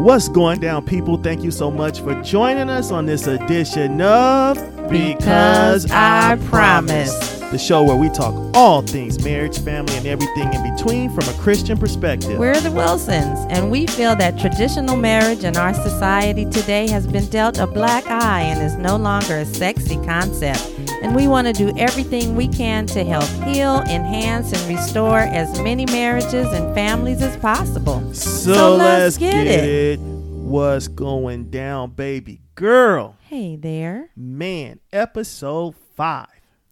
What's going down, people? Thank you so much for joining us on this edition of Because I Promise. the show where we talk all things marriage, family, and everything in between from a Christian perspective. We're the Wilsons, and we feel that traditional marriage in our society today has been dealt a black eye and is no longer a sexy concept. And we want to do everything we can to help heal, enhance, and restore as many marriages and families as possible. so, so let's let's get, get it. What's going down, baby girl? Hey there. Man, episode five.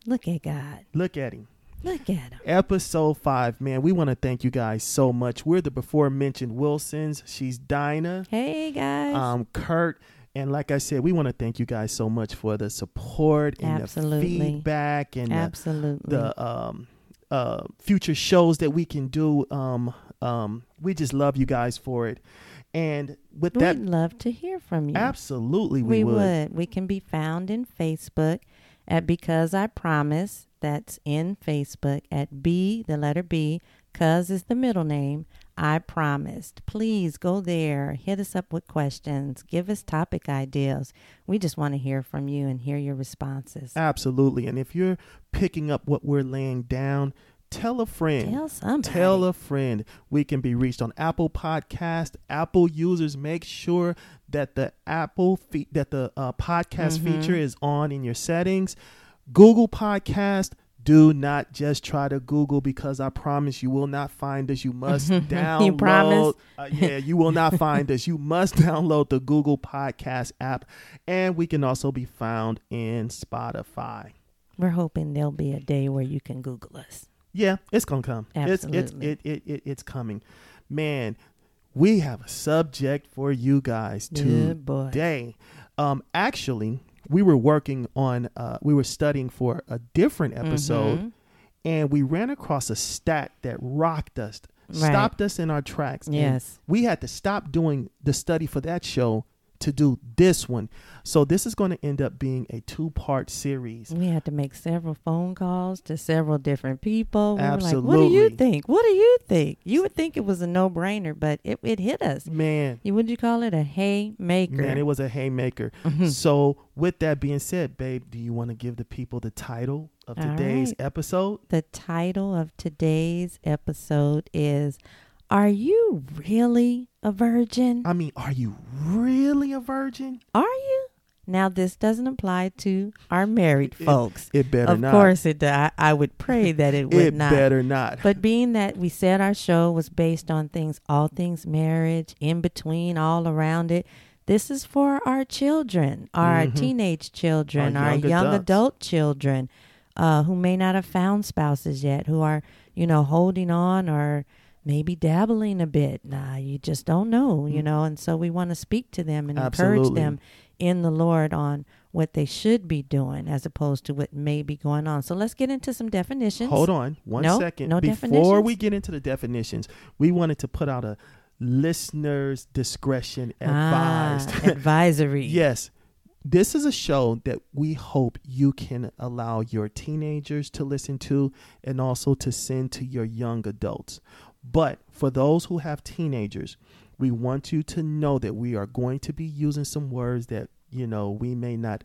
Look at God. Look at him. Look at him. Episode five, man. We want to thank you guys so much. We're the before mentioned Wilsons. She's Dinah. Hey, guys. um, Kurt. And like I said, we want to thank you guys so much for the support and Absolutely. the feedback and the, Absolutely. the um, uh, future shows that we can do. Um, um, we just love you guys for it. And with that, We'd love to hear from you. absolutely we, We would. would. We can be found in Facebook at Because I Promise. That's in Facebook at B, the letter B. Cuz is the middle name. I promised. Please go there. Hit us up with questions. Give us topic ideas. We just want to hear from you and hear your responses. Absolutely. And if you're picking up what we're laying down, tell a friend. Tell somebody. Tell a friend. We can be reached on Apple Podcast. Apple users, make sure that the Apple fe- that the uh, podcast Mhm. feature is on in your settings. Google Podcast. Do not just try to Google because I promise you will not find us. You must download. You download. promise? Uh, yeah, you will not find us. You must download the Google Podcast app, and we can also be found in Spotify. We're hoping there'll be a day where you can Google us. Yeah, it's gonna come. It's it's Absolutely. it, it, it it's coming. Man, we have a subject for you guys today. Um actually, we were working on uh we were studying for a different episode Mhm. and we ran across a stat that rocked us, Right. stopped us in our tracks. Yes. we had to stop doing the study for that show to do this one. So this is going to end up being a two-part series. We had to make several phone calls to several different people. We were like, what do you think? What do you think? You would think it was a no brainer, but it, it hit us. Man, You would you call it a haymaker? Man, it was a haymaker. Mhm. So, with that being said, babe, do you want to give the people the title of All today's right. episode? the title of today's episode is Are You Really a Virgin? I mean, are you really a virgin? Are you? Now, this doesn't apply to our married It- folks. It better of not. Of course, it. I, I would pray that it would it not. better not. But being that we said our show was based on things, all things marriage, in between, all around it, this is for our children, our Mhm. teenage children, Our our, young young adult children uh, who may not have found spouses yet, who are, you know, holding on or maybe dabbling a bit. Nah, you just don't know, you Mm. know. And so we want to speak to them and encourage them in the Lord on what they should be doing as opposed to what may be going on. So let's get into some definitions. Hold on one No, second. no Before we get into the definitions, we wanted to put out a listener's discretion advised. Ah, advisory. Yes. This is a show that we hope you can allow your teenagers to listen to and also to send to your young adults. But for those who have teenagers, we want you to know that we are going to be using some words that, you know, we may not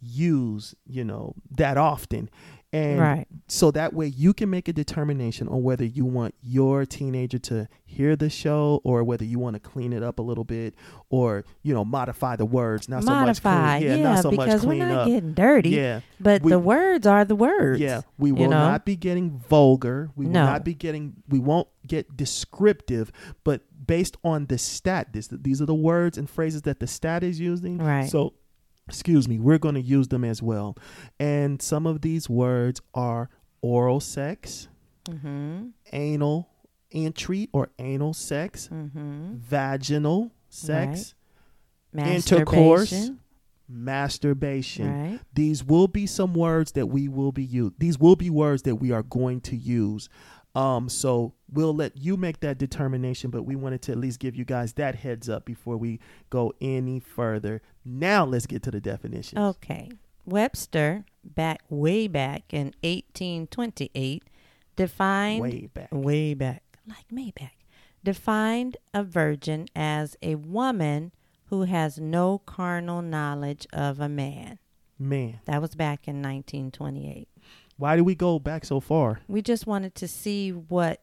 use, you know, that often. And Right. so that way you can make a determination on whether you want your teenager to hear the show or whether you want to clean it up a little bit or you know modify the words not Modify. so much clean, yeah, yeah, not so much because we're clean not up getting dirty. yeah But We- the words are the words. yeah we you will know? not be getting vulgar we will No. not be getting we won't get descriptive but based on the stat this these are the words and phrases that the stat is using Right. so excuse me we're going to use them as well and some of these words are oral sex Mm-hmm. anal entry or anal sex, Mm-hmm. vaginal sex, Masturbation. Intercourse. masturbation. Right. These will be some words that we will be use. These will be words that we are going to use. Um, so we'll let you make that determination, but we wanted to at least give you guys that heads up before we go any further. Now let's get to the definition. Okay. Webster, back way back in 1828, defined Way back. way back like Maybach, defined a virgin as a woman who has no carnal knowledge of a man. Man, That was back in 1928. Why do we go back so far? We just wanted to see what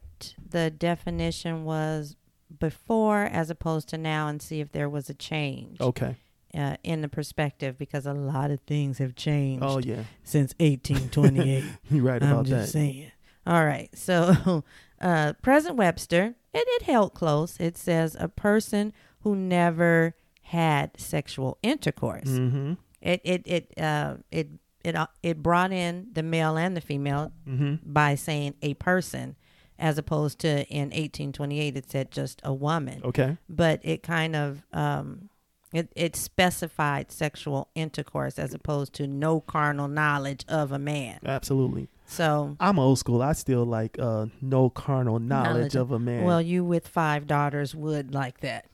the definition was before as opposed to now and see if there was a change Okay. uh, in the perspective because a lot of things have changed Oh yeah, since 1828. you're right about I'm just that. saying. All right. So, uh, President Webster, it, it held close. It says a person who never had sexual intercourse. Mm-hmm. It it it uh, it it uh, it brought in the male and the female Mm-hmm. by saying a person, as opposed to in 1828 it said just a woman. Okay. But it kind of um, it it specified sexual intercourse as opposed to no carnal knowledge of a man. Absolutely. So I'm old school. I still like uh, no carnal knowledge, Knowledge of a man. Well, you with five daughters would like that.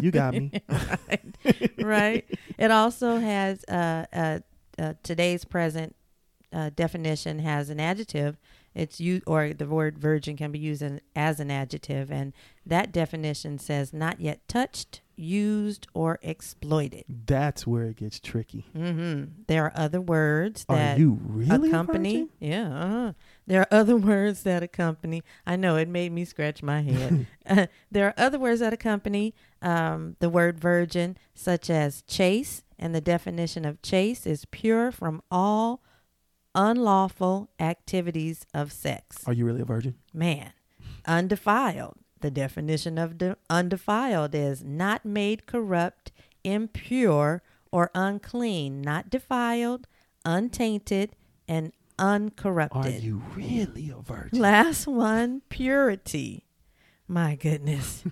you got me. right. right. It also has uh, uh, uh, today's present uh, definition has an adjective. It's you or the word virgin can be used in, as an adjective, and that definition says not yet touched, used, or exploited. That's where it gets tricky. hmm There are other words that Are you really accompany. virgin? Yeah, uh-huh. There are other words that accompany. I know it made me scratch my head. Uh, there are other words that accompany um, the word virgin, such as chase, and the definition of chase is pure from all unlawful activities of sex. Are you really a virgin? Man, undefiled. The definition of de- undefiled is not made corrupt, impure, or unclean, not defiled, untainted, and uncorrupted. Are you really a virgin? Last one, purity. My goodness.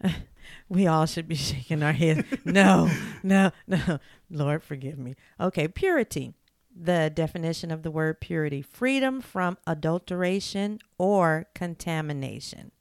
we all should be shaking our heads. No, no, no. Lord, forgive me. Okay, purity. The definition of the word purity freedom from adulteration or contamination.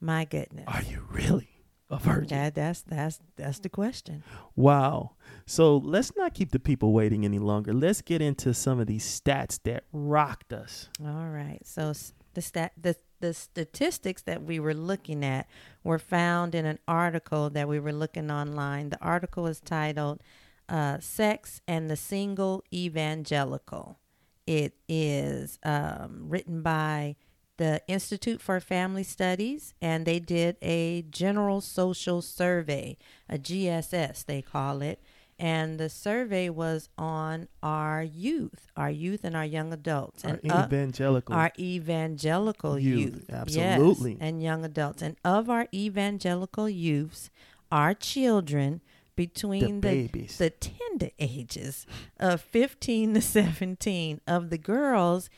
My goodness. Are you really a virgin? That, that's that's that's the question. Wow. So let's not keep the people waiting any longer. Let's get into some of these stats that rocked us. All right. So the stat the the statistics that we were looking at were found in an article that we were looking online. The article is titled uh, "Sex and the Single Evangelical." It is um, written by the Institute for Family Studies, and they did a general social survey, a GSS they call it. And the survey was on our youth, our youth and our young adults, Our and evangelical. our evangelical Youth, youth, absolutely. yes, and young adults. And of our evangelical youths, our children between The the, the tender ages of 15 to 17 of the girls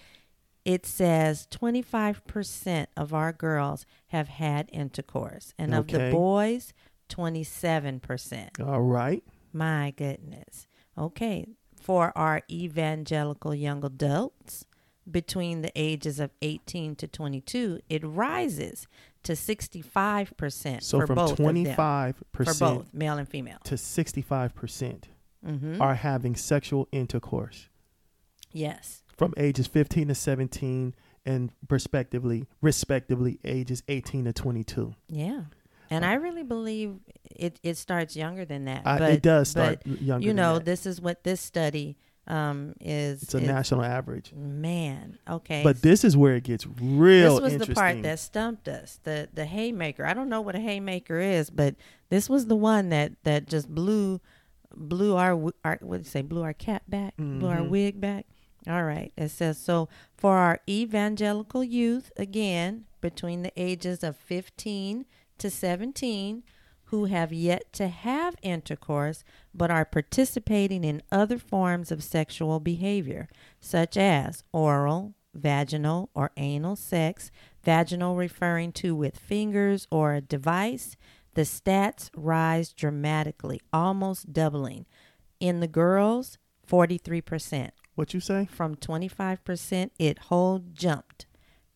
it says 25% of our girls have had intercourse and of the boys 27% All right. my goodness. Okay. For our evangelical young adults between the ages of 18 to 22, it rises to 65% So for from both of them. 25% For both, male and female. to 65% hmm are having sexual intercourse Yes. From ages 15 to 17 and respectively respectively ages 18 to 22. Yeah. And I really believe it, it starts younger than that. But, it does start but, younger You know, this is what this study um, is. it's a is- national average. Man. Okay. But this is where it gets real this was the part that stumped us the the haymaker i don't know what a haymaker is but this was the one that that just blew blew our our what did you say blew our cap back blew our Mhm. wig back all right it says so for our evangelical youth again between the ages of 15 to 17 who have yet to have intercourse but are participating in other forms of sexual behavior such as oral vaginal or anal sex, vaginal referring to with fingers or a device, the stats rise dramatically, almost doubling. In the girls, 43%. What you say? From 25%, it whole jumped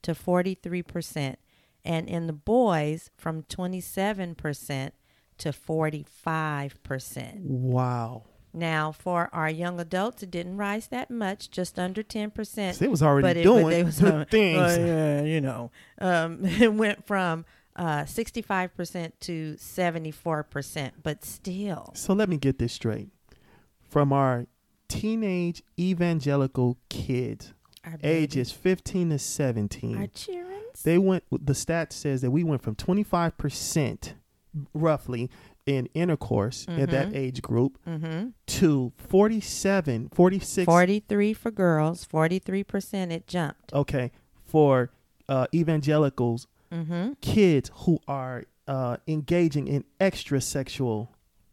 to 43%. And in the boys, from 27% to 45%. Wow. Now, for our young adults, it didn't rise that much, just under 10%. It was already it, doing but was, good uh, things. uh, yeah, you know, um, it went from uh, 65% to 74%, but still. So let me get this straight. From our teenage evangelical kids, Our ages 15 to 17, our children. they went, the stat says that we went from 25% roughly in intercourse at that age group Mm-hmm. to 47, 46. 43 for girls, 43% it jumped. Okay. For uh, evangelicals, Mm-hmm. kids who are uh, engaging in extra sexual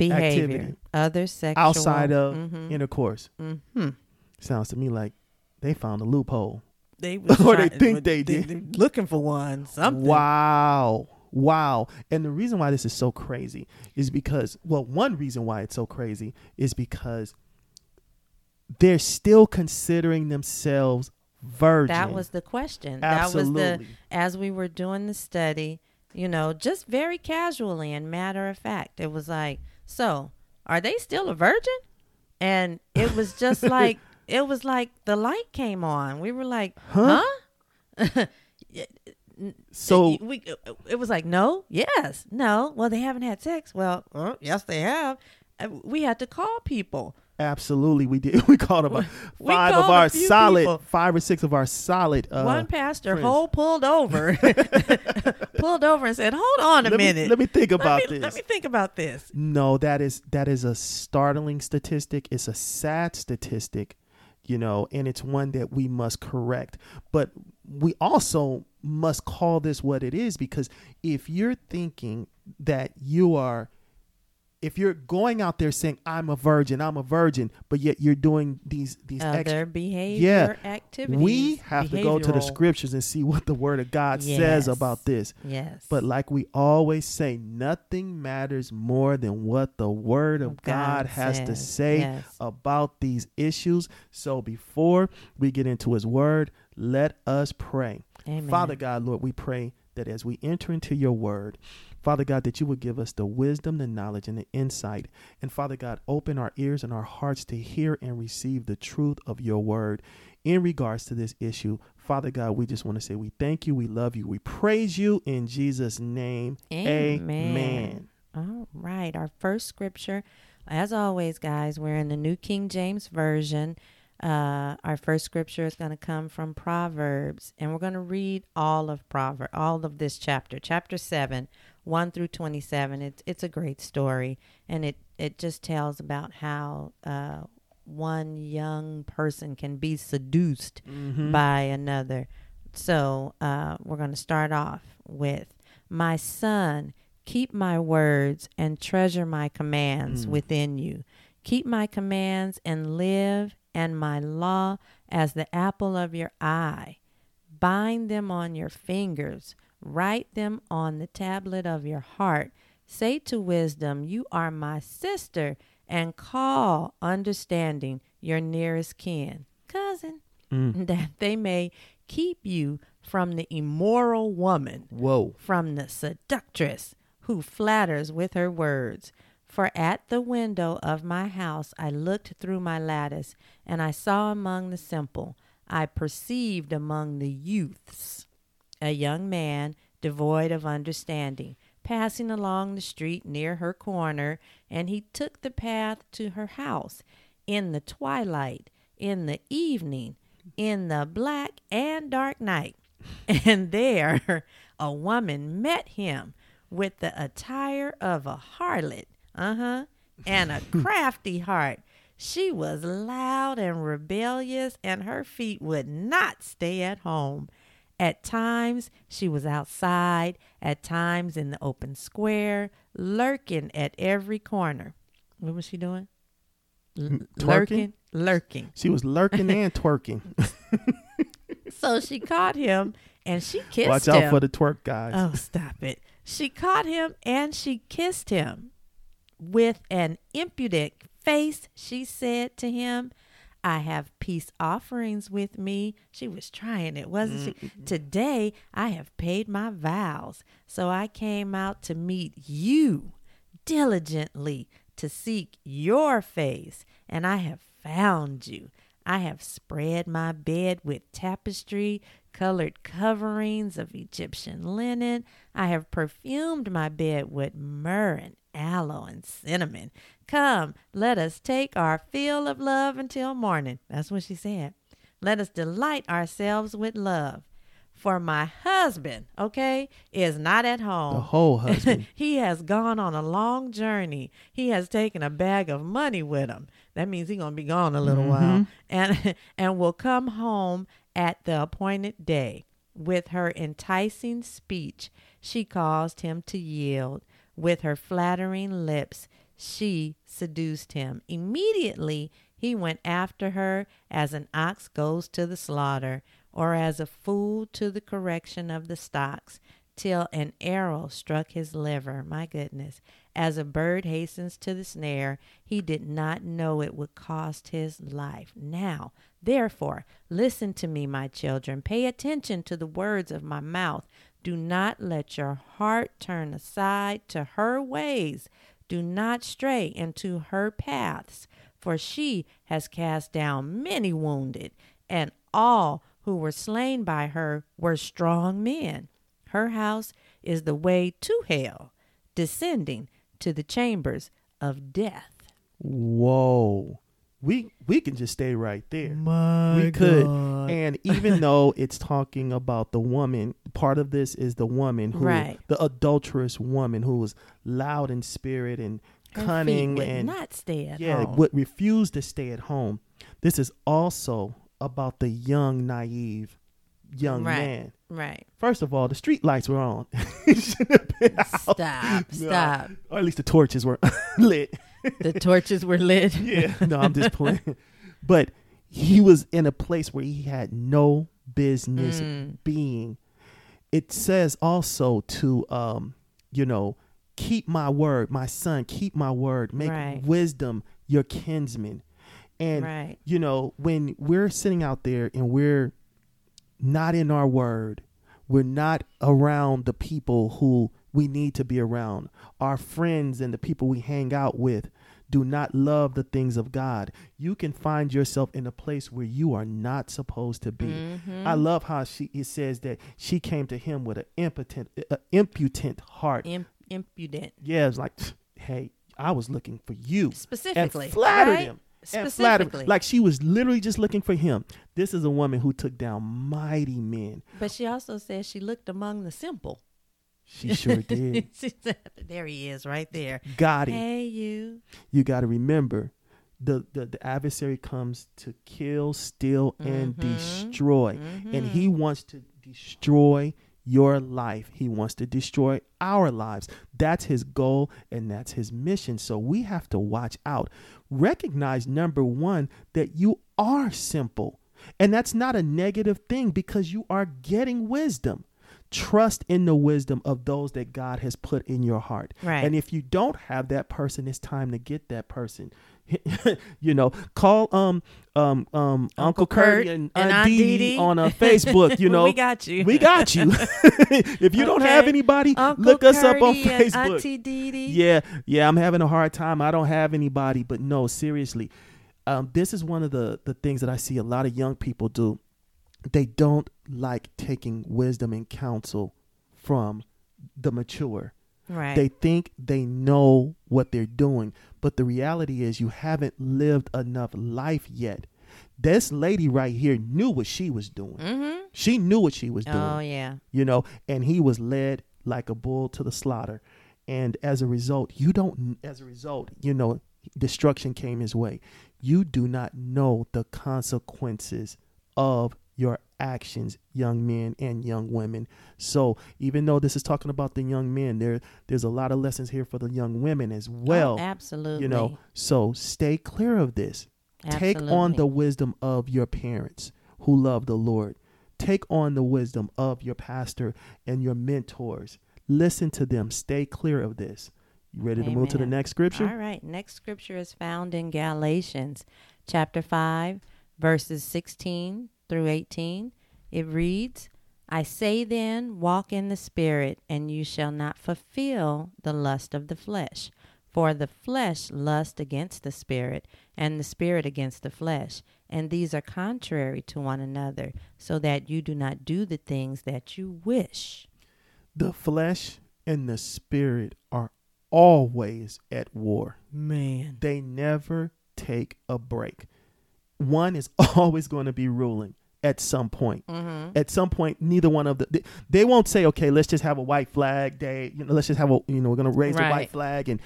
Behavior. Activity. Other sexual. outside of Mhm. intercourse. Mm-hmm. Sounds to me like they found a loophole. They was Or they think but they did. looking for one. Something. Wow. Wow. And the reason why this is so crazy is because, well, one reason why it's so crazy is because they're still considering themselves virgin. That was the question. That was Absolutely. the as we were doing the study, you know, just very casually and matter of fact. It was like, so are they still a virgin? And it was just like it was like the light came on. We were like, Huh? huh? so we it was like no, yes, no. Well, they haven't had sex. Well, uh, yes, they have. Uh, We had to call people. Absolutely we did we called about We five of called a our solid people. five or six of our solid uh One pastor friends. whole pulled over, pulled over and said, "Hold on a let minute. me, let me think Let about me- this Let me think about this." No, that is that is a startling statistic. It's a sad statistic, you know, and it's one that we must correct. But we also must call this what it is because if you're thinking that you are if you're going out there saying I'm a virgin, I'm a virgin, but yet you're doing these these Other extra behavior activities. we have to go to the scriptures and see what the word of God says about this. Yes, But like we always say, nothing matters more than what the word of God, has to say Yes. about these issues. So before we get into his word, let us pray. Amen. Father God, Lord, we pray that as we enter into your word, Father God, that you would give us the wisdom, the knowledge, and the insight. And Father God, open our ears and our hearts to hear and receive the truth of your word in regards to this issue. Father God, we just want to say we thank you, we love you, we praise you in Jesus' name. Amen. All right. Our first scripture, as always, guys, we're in the New King James Version. Uh, our first scripture is going to come from Proverbs, and we're going to read all of Proverb, all of this chapter, chapter seven, one through twenty-seven. It's it's a great story, and it it just tells about how uh, one young person can be seduced Mhm. by another. So uh, we're going to start off with My son, keep my words and treasure my commands Mm. within you. Keep my commands and live, and my law as the apple of your eye. Bind them on your fingers, write them on the tablet of your heart. Say to wisdom, You are my sister, and call understanding your nearest kin. Cousin, Mm. that they may keep you from the immoral woman, Whoa. from the seductress who flatters with her words. For at the window of my house I looked through my lattice, and I saw among the simple, I perceived among the youths a young man devoid of understanding, passing along the street near her corner, and he took the path to her house in the twilight, in the evening, in the black and dark night. And there a woman met him with the attire of a harlot, uh huh, and a crafty heart. She was loud and rebellious, and her feet would not stay at home. At times, she was outside, at times in the open square, lurking at every corner. What was she doing? L- lurking, lurking. She was lurking and twerking. So she caught him and she kissed Watch him. Watch out for the twerk guys. Oh, stop it. She caught him and she kissed him. With an impudent face, she said to him, I have peace offerings with me. She was trying it, wasn't she? Mm-hmm. Today I have paid my vows. So I came out to meet you diligently to seek your face. and I have found you. I have spread my bed with tapestry, colored coverings of Egyptian linen. I have perfumed my bed with myrrh and aloe and cinnamon. Come, let us take our fill of love until morning. That's what she said. Let us delight ourselves with love. For my husband, okay, is not at home. The whole husband. he has gone on a long journey. He has taken a bag of money with him. That means he's gonna be gone a little mm-hmm. while, and and will come home at the appointed day. With her enticing speech, she caused him to yield. With her flattering lips, she seduced him. Immediately he went after her as an ox goes to the slaughter, or as a fool to the correction of the stocks, till an arrow struck his liver. My goodness. As a bird hastens to the snare, he did not know it would cost his life. Now, therefore, listen to me, my children. Pay attention to the words of my mouth. Do not let your heart turn aside to her ways. Do not stray into her paths, for she has cast down many wounded, and all who were slain by her were strong men. Her house is the way to hell, descending to the chambers of death. Whoa. We we can just stay right there. My we could. And even though it's talking about the woman, part of this is the woman who Right. the adulterous woman who was loud in spirit and Her cunning would and not stay at home. yeah, home. would refuse to stay at home. This is also about the young, naive young Right. man. right. First of all, the street lights were on. It shouldn't have been out. Stop. No. Stop. Or at least the torches were lit. The torches were lit. Yeah. No, I'm just playing. But he was in a place where he had no business Mm. being. It says also to um, you know, keep my word, my son, keep my word. Make Right. wisdom your kinsman. And Right. you know, when we're sitting out there and we're not in our word, we're not around the people who we need to be around. Our friends and the people we hang out with do not love the things of God. You can find yourself in a place where you are not supposed to be. Mm-hmm. I love how she it says that she came to him with an impotent, uh, impotent heart. Im- impudent. yeah, it's like, hey, I was looking for you Specifically. and flattered right? him. And flattered Specifically. like she was literally just looking for him. This is a woman who took down mighty men. But she also says she looked among the simple. She sure did. She said, there he is, right there. Got it. Hey, you. You got to remember, the, the the adversary comes to kill, steal, and Mhm. destroy, and he wants to destroy your life. He wants to destroy our lives. That's his goal and that's his mission. So we have to watch out. Recognize number one that you are simple. And that's not a negative thing because you are getting wisdom. Trust in the wisdom of those that God has put in your heart. Right. And if you don't have that person, it's time to get that person. you know, call um um um Uncle, Uncle Kurt Kurt and, and Aunt Dee Dee on a Facebook. You know, we got you. we got you. if you don't have anybody, Uncle look us up on Facebook. Auntie Dee Dee. Yeah, yeah, I'm having a hard time. I don't have anybody, but no, seriously. Um, this is one of the the things that I see a lot of young people do. They don't like taking wisdom and counsel from the mature. Right. They think they know what they're doing, but the reality is you haven't lived enough life yet. This lady right here knew what she was doing. mm-hmm. She knew what she was doing Oh, yeah. you know, and he was led like a bull to the slaughter. And as a result, you don't, as a result, you know, destruction came his way. You do not know the consequences of your actions, young men and young women. So even though this is talking about the young men, there there's a lot of lessons here for the young women as oh, well. Oh, absolutely. you know, so stay clear of this. Absolutely. Take on the wisdom of your parents who love the Lord. Take on the wisdom of your pastor and your mentors. Listen to them. Stay clear of this. You ready to move to the next scripture? All right. Next scripture is found in Galatians chapter 5, verses 16 through 18. It reads, I say then, walk in the Spirit, and you shall not fulfill the lust of the flesh. For the flesh lusts against the spirit, and the spirit against the flesh, and these are contrary to one another, so that you do not do the things that you wish. The flesh and the spirit are always at war. Man. They never take a break. One is always going to be ruling at some point. Mm-hmm. At some point, neither one of the they, they won't say, "Okay, let's just have a white flag day." You know, let's just have a you know we're going to raise the Right. white flag and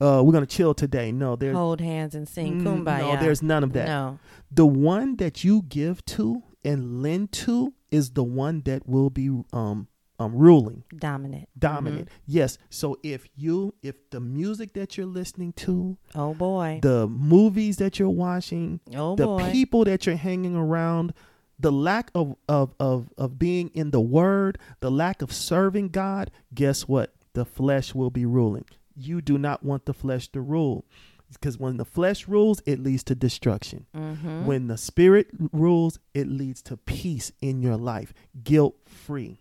uh, we're going to chill today. No, there's Hold hands and sing Mm, kumbaya. no, there's none of that. No. the one that you give to and lend to is the one that will be um um ruling Dominant. dominant yes so if you if the music that you're listening to Oh boy. the movies that you're watching oh boy, the boy. people that you're hanging around the lack of, of of of being in the word the lack of serving god guess what the flesh will be ruling you do not want the flesh to rule because when the flesh rules it leads to destruction mm-hmm. when the spirit rules it leads to peace in your life guilt free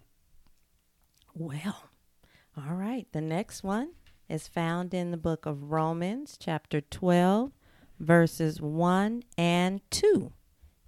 Well, all right. The next one is found in the book of Romans, chapter 12, verses 1 and 2.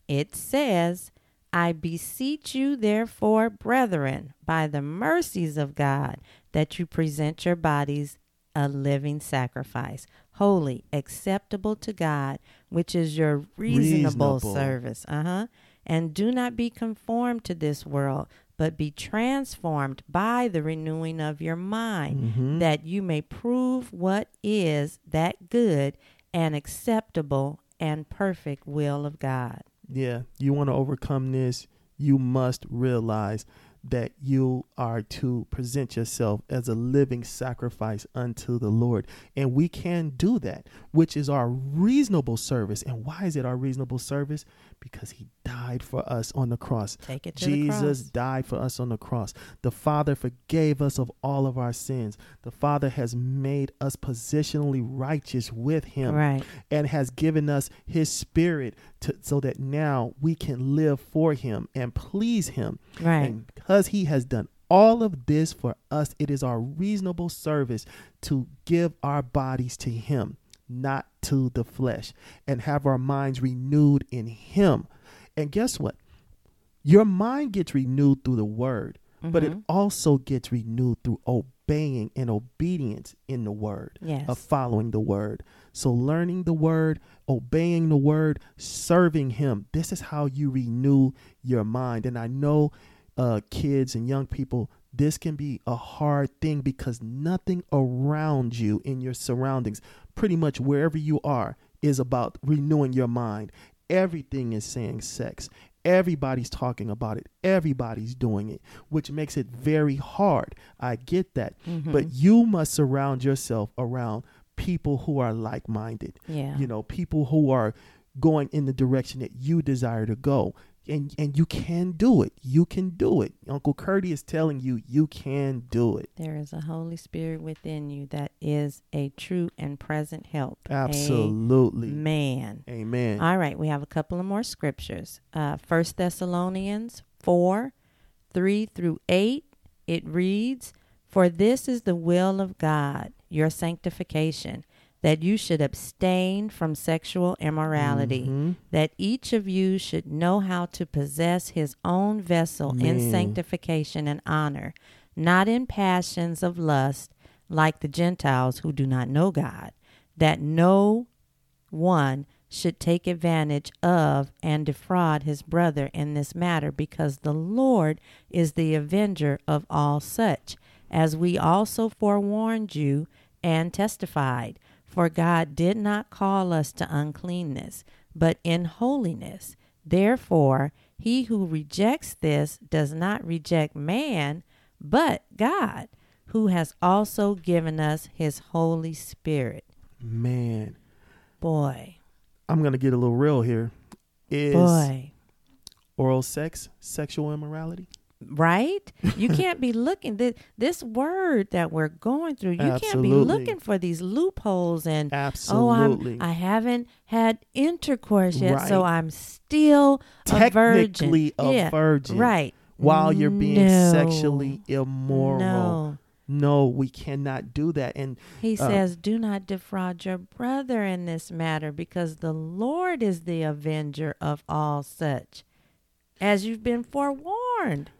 It says, I beseech you, therefore, brethren, by the mercies of God, that you present your bodies a living sacrifice, holy, acceptable to God, which is your reasonable, Reasonable. service. Uh huh. And do not be conformed to this world, but be transformed by the renewing of your mind, Mhm. that you may prove what is that good and acceptable and perfect will of God. Yeah you want to overcome this you must realize that you are to present yourself as a living sacrifice unto the Lord. And we can do that, which is our reasonable service. And why is it our reasonable service? Because he died for us on the cross. Take it Jesus cross. died for us on the cross. The Father forgave us of all of our sins. The Father has made us positionally righteous with him Right. and has given us his spirit to, so that now we can live for him and please him. Right. And because he has done all of this for us, it is our reasonable service to give our bodies to him, not to the flesh, and have our minds renewed in him. And guess what? Your mind gets renewed through the word, but it Mhm. also gets renewed through obeying and obedience in the word Yes. of following the word. So, learning the word, obeying the word, serving Him. This is how you renew your mind. And I know, uh, kids and young people, this can be a hard thing because nothing around you in your surroundings, pretty much wherever you are, is about renewing your mind. Everything is saying sex. Everybody's talking about it. Everybody's doing it, which makes it very hard. I get that. Mhm. But you must surround yourself around people who are like minded, yeah. you know, people who are going in the direction that you desire to go. And, and you can do it. You can do it. Uncle Curdy is telling you you can do it. There is a Holy Spirit within you that is a true and present help. Absolutely. Man. Amen. All right, we have a couple of more scriptures. Uh, 1 Thessalonians 4 3 through 8. It reads, For this is the will of God, your sanctification, that you should abstain from sexual immorality, Mhm. that each of you should know how to possess his own vessel in sanctification and honor, not in passions of lust like the Gentiles who do not know God, that no one should take advantage of and defraud his brother in this matter, because the Lord is the avenger of all such, as we also forewarned you and testified. For God did not call us to uncleanness, but in holiness. Therefore, he who rejects this does not reject man, but God, who has also given us his Holy Spirit. Man, Boy, I'm going to get a little real here. Is boy. oral sex sexual immorality? Right? You can't be looking this this word that we're going through. You can't be looking for these loopholes and Absolutely. oh, I'm I haven't had intercourse yet, so I'm still a virgin. Technically a yeah, virgin. right? While you're being No. sexually immoral. No, No, we cannot do that. And He Uh, says, Do not defraud your brother in this matter, because the Lord is the avenger of all such, as you've been forewarned.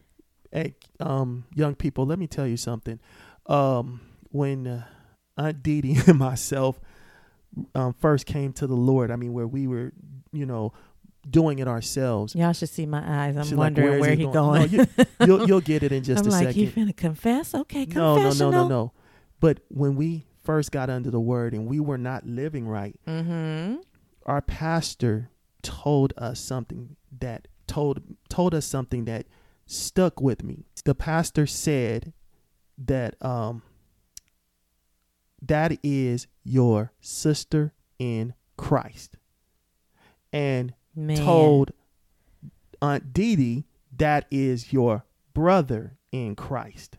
Hey, um, young people, let me tell you something. Um, when uh, Aunt Dee Dee and myself um, first came to the Lord, I mean, where we were, you know, doing it ourselves. Y'all should see my eyes. I'm She's wondering is where he he going. No, you, you'll, you'll get it in just I'm a like, second. you finna confess? Okay, no, no, no, no, no. But when we first got under the word and we were not living right, Mm-hmm. our pastor told us something that told told us something that stuck with me. The pastor said that um that is your sister in Christ. And Man. told Aunt Dee Dee that is your brother in Christ.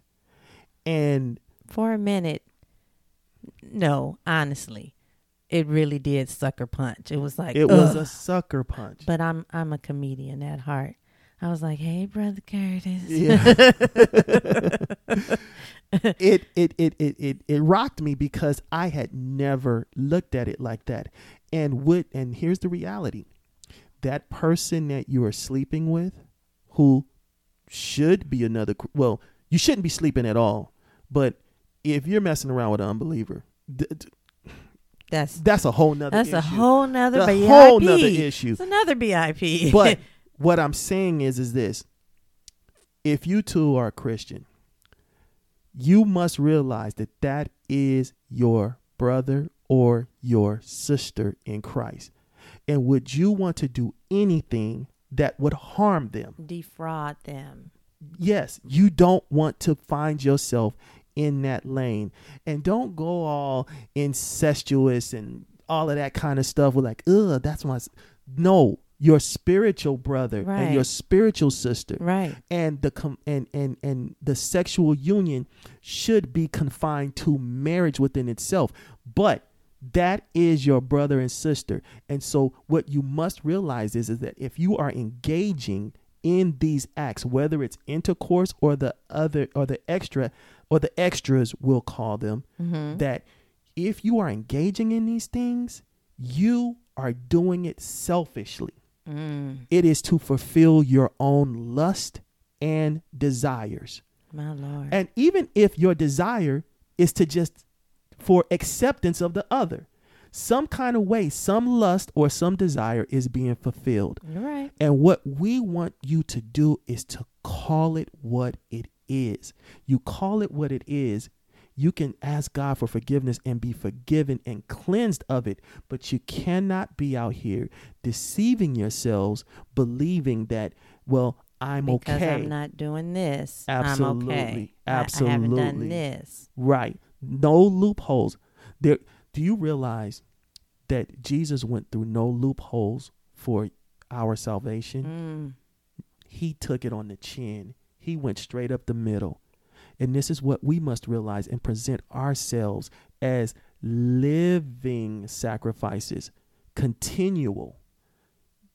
And for a minute, no, honestly, it really did sucker punch. It was like it was a sucker punch. But I'm I'm a comedian at heart. I was like, "Hey, brother Curtis." Yeah. it, it it it it it rocked me because I had never looked at it like that. And what and here's the reality. That person that you are sleeping with who should be another well, you shouldn't be sleeping at all. But if you're messing around with an unbeliever, th- th- That's that's a whole nother that's issue. a whole nother a whole nother issue. It's another BIP. But what I'm saying is, is this: if you two are a Christian, you must realize that that is your brother or your sister in Christ. And would you want to do anything that would harm them? defraud them. Yes, you don't want to find yourself in that lane. And don't go all incestuous and all of that kind of stuff with like, ugh, that's my. s-" No, your spiritual brother and your spiritual sister. Right. and the com- and and and the sexual union should be confined to marriage within itself. But that is your brother and sister. And so what you must realize is, is that if you are engaging in these acts whether it's intercourse or the other or the extra or the extras we'll call them Mm-hmm. that if you are engaging in these things you are doing it selfishly Mm, it is to fulfill your own lust and desires. my lord. And even if your desire is to just for acceptance of the other, some kind of way, some lust or some desire is being fulfilled. You're right. And what we want you to do is to call it what it is. You call it what it is. You can ask God for forgiveness and be forgiven and cleansed of it, but you cannot be out here deceiving yourselves, believing that, well, I'm because okay. I'm not doing this. Absolutely. I'm okay. I- I, haven't done this. Right. No loopholes. There do you realize that Jesus went through no loopholes for our salvation? Mm. He took it on the chin. He went straight up the middle. And this is what we must realize and present ourselves as living sacrifices, continual.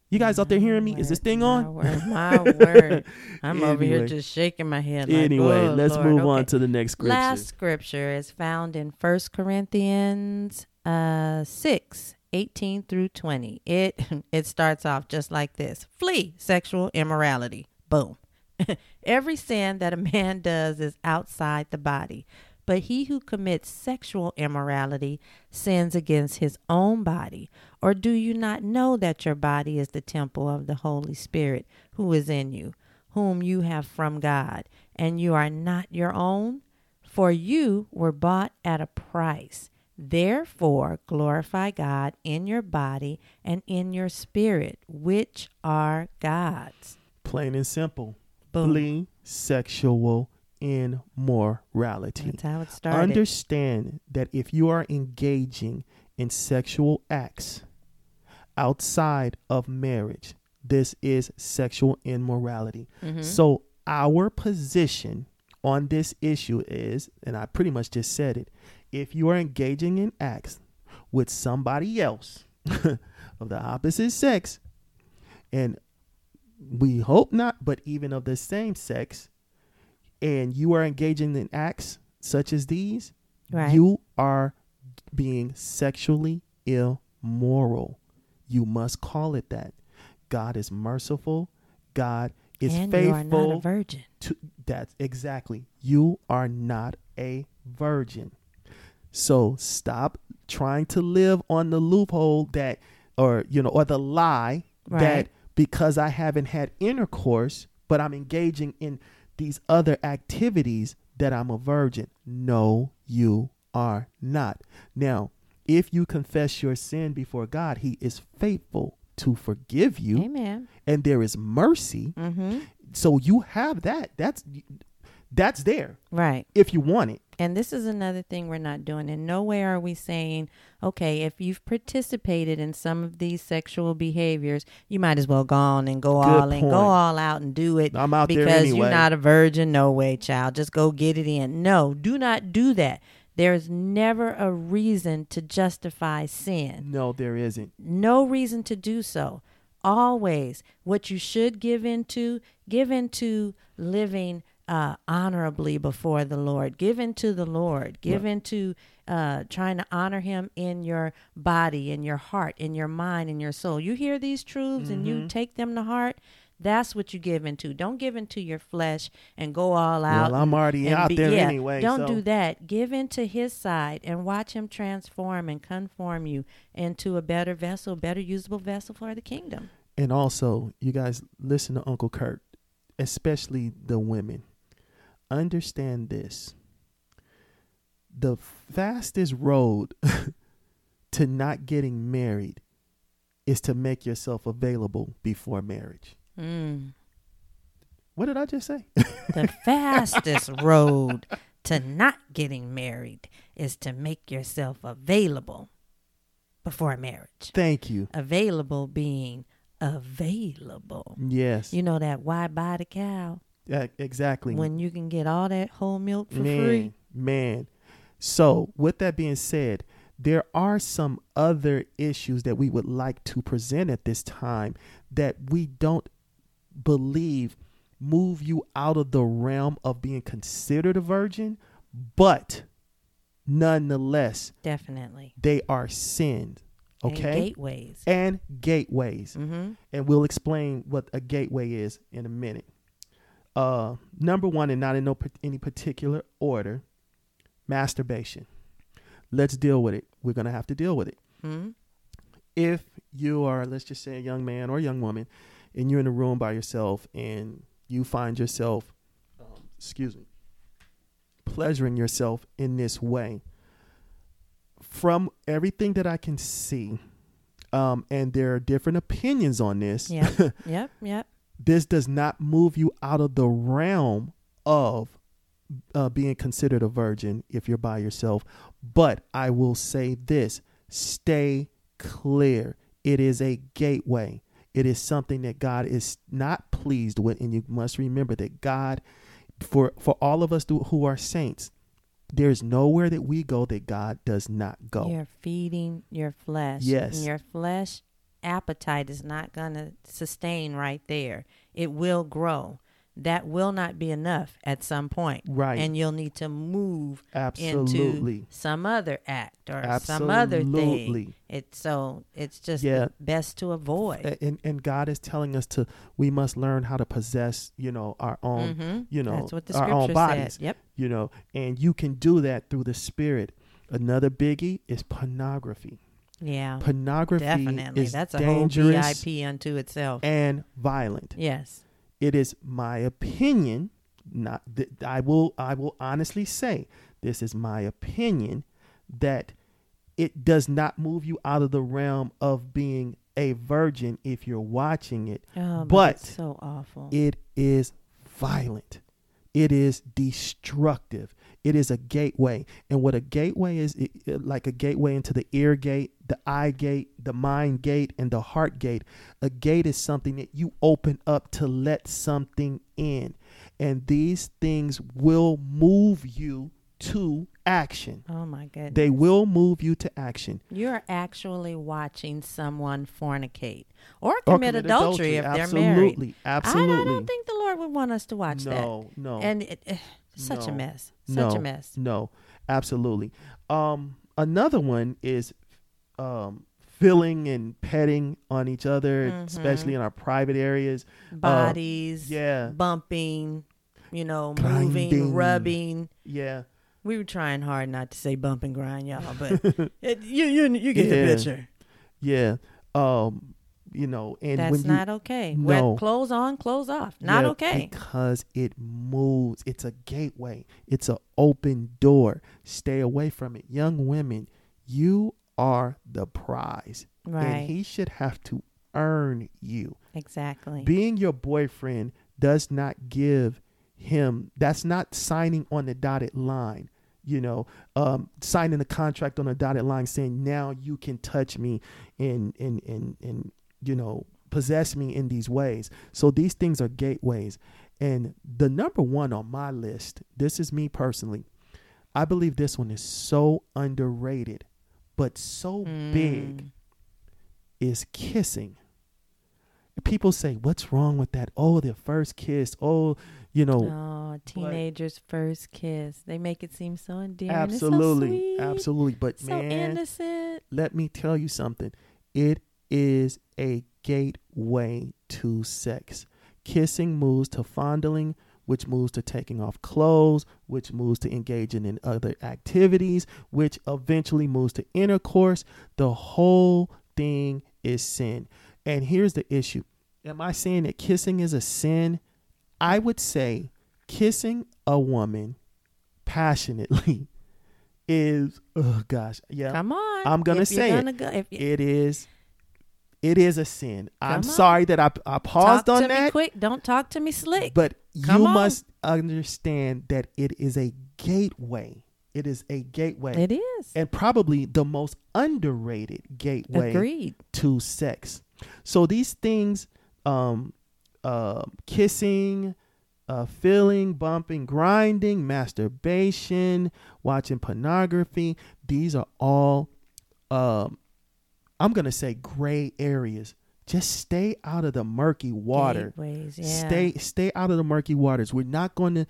You guys out there hearing me? Is this thing my on? Word, my word. I'm over here just shaking my head. Like, Anyway, "Oh, let's Lord." move on to the next scripture. Last scripture is found in First Corinthians uh, 6, 18 through 20. It it starts off just like this. Flee sexual immorality. Boom. Every sin that a man does is outside the body, but he who commits sexual immorality sins against his own body. Or do you not know that your body is the temple of the Holy Spirit who is in you, whom you have from God, and you are not your own? For you were bought at a price. Therefore, glorify God in your body and in your spirit, which are God's. Plain and simple. Boom. Sexual immorality. That's how it started. Understand that if you are engaging in sexual acts outside of marriage, this is sexual immorality. Mhm. So, our position on this issue is, and I pretty much just said it, if you are engaging in acts with somebody else of the opposite sex, and we hope not, but even of the same sex, and you are engaging in acts such as these, Right. you are being sexually immoral. You must call it that. God is merciful. God is and you are not a faithful virgin. to that's exactly. You are not a virgin. So stop trying to live on the loophole that or you know or the lie Right. that because I haven't had intercourse but I'm engaging in these other activities that I'm a virgin. No, you are not. Now, if you confess your sin before God, he is faithful to forgive you Amen. and there is mercy. Mm-hmm. So you have that. That's that's there Right. if you want it. And this is another thing we're not doing. In no way are we saying, okay, if you've participated in some of these sexual behaviors, you might as well go on and go Good all in, point. go all out and do it I'm out there because anyway. you're not a virgin. No way, child. Just go get it in. No, do not do that. There's never a reason to justify sin. No, there isn't. no reason to do so. Always, what you should give into, give into living uh, honorably before the Lord. Give into the Lord. Give into uh, trying to honor Him in your body, in your heart, in your mind, in your soul. You hear these truths and Mm-hmm. you take them to heart. That's what you give into. Don't give into your flesh and go all out. Well, I'm and- already and out be- there yeah, anyway. Don't so. do that. Give into his side and watch him transform and conform you into a better vessel, better usable vessel for the kingdom. And also, you guys listen to Uncle Kurt, especially the women. Understand this. The fastest road to not getting married is to make yourself available before marriage. Mm. What did I just say? The fastest road to not getting married is to make yourself available before marriage. Thank you. Available being available. Yes. You know that why buy the cow Yeah, exactly. when you can get all that whole milk for man, free? Man. So, with that being said, there are some other issues that we would like to present at this time that we don't believe move you out of the realm of being considered a virgin, but nonetheless, Definitely. they are sins. And Okay? gateways. And gateways Mm-hmm. and we'll explain what a gateway is in a minute. Uh, number one, and not in no any particular order, masturbation. Let's deal with it. We're gonna have to deal with it. Mm-hmm. If you are, let's just say, a young man or a young woman, and you're in a room by yourself, and you find yourself, um, excuse me, pleasuring yourself in this way, from everything that I can see, um, and there are different opinions on this. Yep. yep. Yep. This does not move you out of the realm of uh, being considered a virgin if you're by yourself. But I will say this stay clear. It is a gateway, it is something that God is not pleased with. And you must remember that God, for, for all of us who- are saints, there's nowhere that we go that God does not go. You're feeding your flesh. Yes. And your flesh appetite is not going to sustain right there. It will grow. That will not be enough at some point. Right. And you'll need to move Absolutely. into some other act or some other thing. Absolutely. It so it's just Yeah. best to avoid. And and God is telling us to we must learn how to possess you know our own Mhm. you know That's what the our scripture own bodies said. Yep. you know and you can do that through the spirit another biggie is pornography Yeah. pornography Definitely. is That's a dangerous whole VIP unto itself. and violent yes. it is my opinion not th- I will I will honestly say this is my opinion that it does not move you out of the realm of being a virgin if you're watching it Oh, but, But so awful. it is violent it is destructive it is a gateway. And what a gateway is it, it- like a gateway into the ear gate the eye gate the mind gate and the heart gate. A gate is something that you open up to let something in. And these things will move you to action. Oh my goodness. they will move you to action. You're actually watching someone fornicate or Or commit, adultery, if they're married. absolutely. absolutely I, I don't think the Lord would want us to watch that. no no. And it, eh, Such a mess. Such no, a mess. No, absolutely. Um, another one is um, filling and petting on each other, Mhm. especially in our private areas. Bodies, Uh, Yeah, bumping, you know, Grinding. moving, rubbing. yeah, We were trying hard not to say bump and grind, y'all, but it, you you you get Yeah. the picture. yeah. Um, you know, and That's when you, not okay. No. Wet clothes on, clothes off. Not Yeah, okay. because it moves. It's a gateway. It's an open door. Stay away from it, young women. You are the prize, and Right. he should have to earn you. exactly. being your boyfriend does not give him that's not signing on the dotted line you know um, signing a contract on a dotted line saying now you can touch me and and and and you know possess me in these ways so these things are gateways and the number one on my list this is me personally i believe this one is so underrated but so big Mm. is kissing. People say, "What's wrong with that?" Oh, their first kiss. Oh, you know, Oh, teenagers' first kiss. They make it seem so endearing. So absolutely, sweet. absolutely. But So man, innocent. let me tell you something. It is a gateway to sex. Kissing moves to fondling, which moves to taking off clothes, which moves to engaging in other activities, which eventually moves to intercourse. The whole thing is sin. And here's the issue Am I saying that kissing is a sin? I would say kissing a woman passionately is, oh gosh, yeah. Come on. I'm gonna If say it. gonna Go, if It is. It is a sin. I'm on. sorry that I, I paused talk on to me that, quick. Don't talk to me slick. but Come you on. must understand that it is a gateway. It is a gateway, it is. and probably the most underrated gateway Agreed. to sex. So these things, um, uh, kissing, uh, feeling, bumping, grinding, masturbation, watching pornography, these are all, um, I'm gonna say gray areas. Just stay out of the murky water. Gateways, yeah. Stay stay out of the murky waters. We're not going to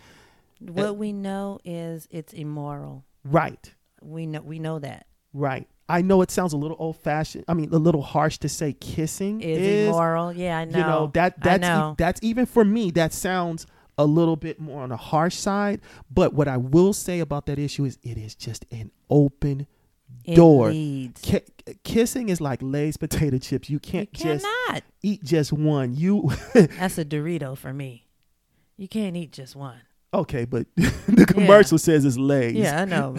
What uh, we know is it's immoral. right. We know we know that Right. I know it sounds a little old fashioned. I mean, a little harsh to say kissing is, is immoral. Yeah, I know. you know that I that's e- know. that's even for me that sounds a little bit more on the harsh side but what i will say about that issue is it is just an open It door. ki- kissing is like lay's potato chips you You can't just cannot. eat just one you That's a Dorito for me. You can't eat just one. okay but the commercial says it's lay's Yeah, I know.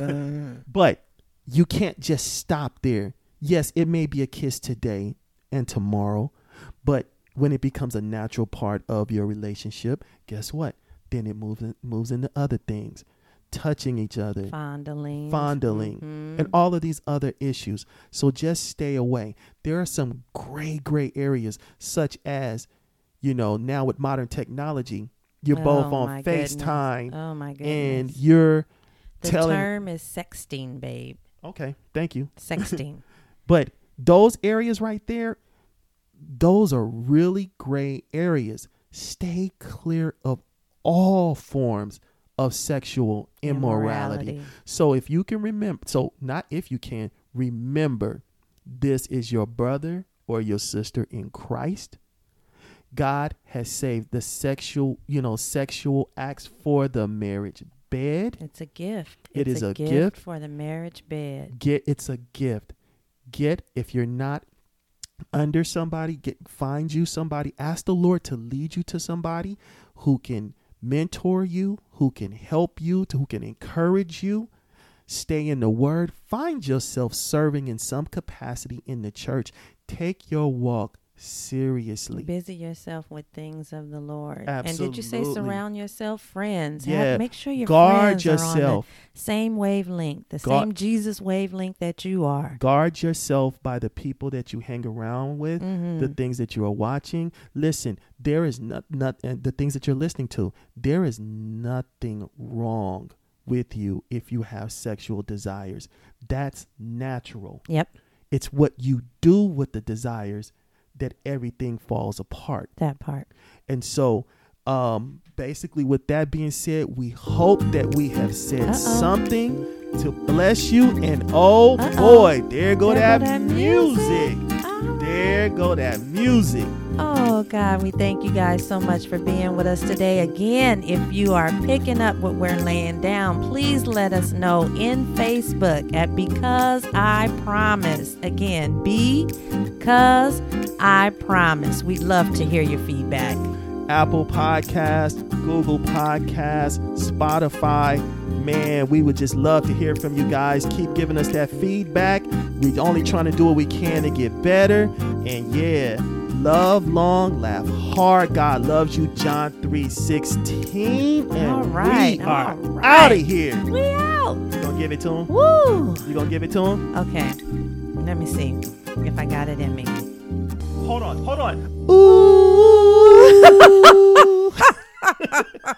but, but you can't just stop there yes it may be a kiss today and tomorrow but when it becomes a natural part of your relationship guess what then it moves in, moves into other things touching each other fondling. fondling Mhm. and all of these other issues. So just stay away. There are some gray, gray areas, such as, you know, now with modern technology, you're both Oh, on. FaceTime Oh my goodness. and you're the telling. term is sexting, babe. okay, thank you. Sexting. But those areas right there, those are really gray areas. Stay clear of all forms of sexual immorality. So if you can remember, so not if you can, remember this is your brother or your sister in Christ. God has saved the sexual, you know, sexual acts for the marriage bed. It's a gift. It it's is a gift, gift. for the marriage bed. Get it's a gift. Get if you're not under somebody, get find you somebody. Ask the Lord to lead you to somebody who can mentor you, who can help you, to, who can encourage you. Stay in the word. Find yourself serving in some capacity in the church. Take your walk seriously. Busy yourself with things of the Lord. And did you say surround yourself friends? Have- Yeah. make sure your Guard friends are on yourself. the same wavelength, the Guard- same Jesus wavelength that you are. Guard yourself by the people that you hang around with, Mhm. the things that you are watching. Listen, there is not, not and the things that you're listening to. There is nothing wrong with you if you have sexual desires. That's natural. Yep, It's what you do with the desires that everything falls apart. that part. And so, um, basically, with that being said, we hope that we have said Uh-oh. something to bless you. And oh Uh-oh. boy, there go There that, go that music. music. There go that music. Oh, God, we thank you guys so much for being with us today. Again, if you are picking up what we're laying down, please let us know in Facebook at Because I Promise. Again, Because I Promise. We'd love to hear your feedback. Apple Podcast, Google Podcast, Spotify. Man, we would just love to hear from you guys. Keep giving us that feedback. We're only trying to do what we can to get better. And yeah, love long, laugh hard. God loves you. John 3:16. And All right, we are right. out of here. We out. You gonna give it to him? Woo. You gonna give it to him? Okay. Let me see if I got it in me. Hold on, hold on. Ooh.